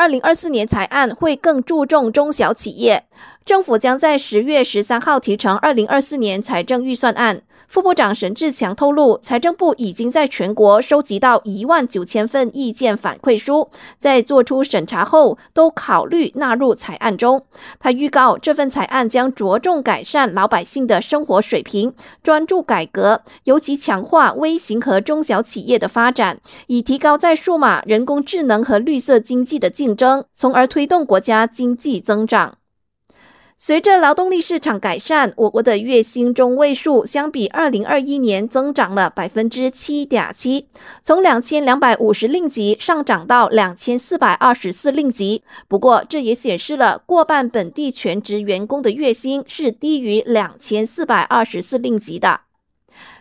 二零二四年财案会更注重中小企业。政府将在十月十三号提成二零二四年财政预算案。副部长沈志强透露，财政部已经在全国收集到一万九千份意见反馈书，在做出审查后，都考虑纳入财案中。他预告，这份财案将着重改善老百姓的生活水平，专注改革，尤其强化微型和中小企业的发展，以提高在数码、人工智能和绿色经济的竞争，从而推动国家经济增长。随着劳动力市场改善，我国的月薪中位数相比二零二一年增长了百分之七点七，从两千两百五十令吉上涨到两千四百二十四令吉。不过，这也显示了过半本地全职员工的月薪是低于两千四百二十四令吉的。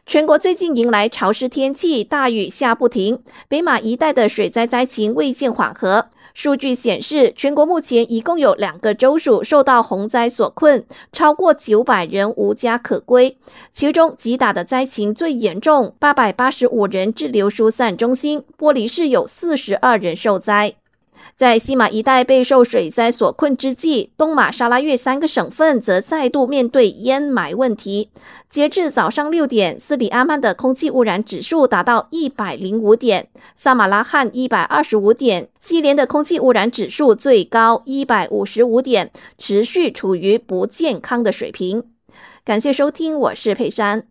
全国最近迎来潮湿天气，大雨下不停，北马一带的水灾灾情未见缓和。数据显示，全国目前一共有两个州属受到洪灾所困，超过九百人无家可归。其中，吉打的灾情最严重，八百八十五人滞留疏散中心；玻璃市有四十二人受灾。在西马一带备受水灾所困之际，东马、沙拉越三个省份则再度面对烟霾问题。截至早上六点，斯里阿曼的空气污染指数达到一百零五点，萨马拉汗一百二十五点，西连的空气污染指数最高一百五十五点，持续处于不健康的水平。感谢收听，我是佩珊。